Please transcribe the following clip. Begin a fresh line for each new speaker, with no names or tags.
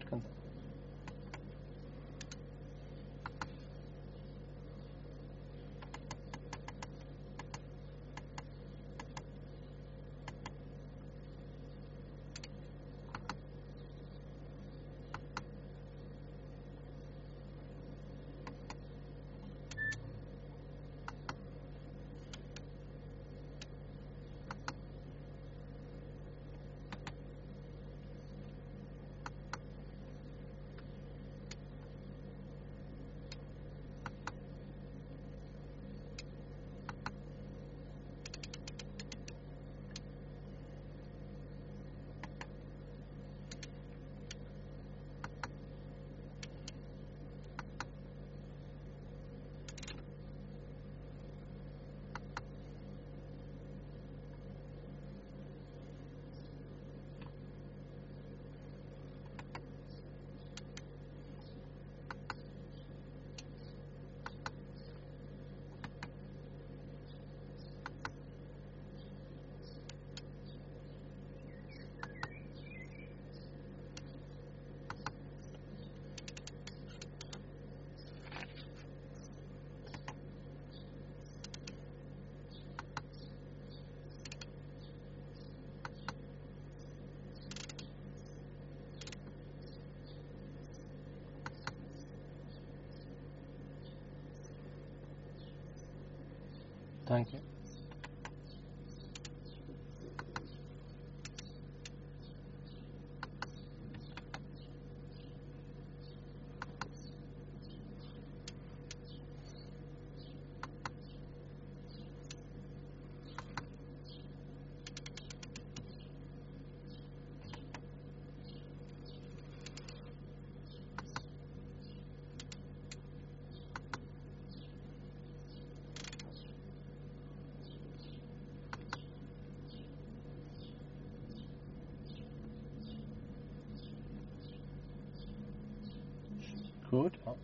mercancía. Thank you. Ja.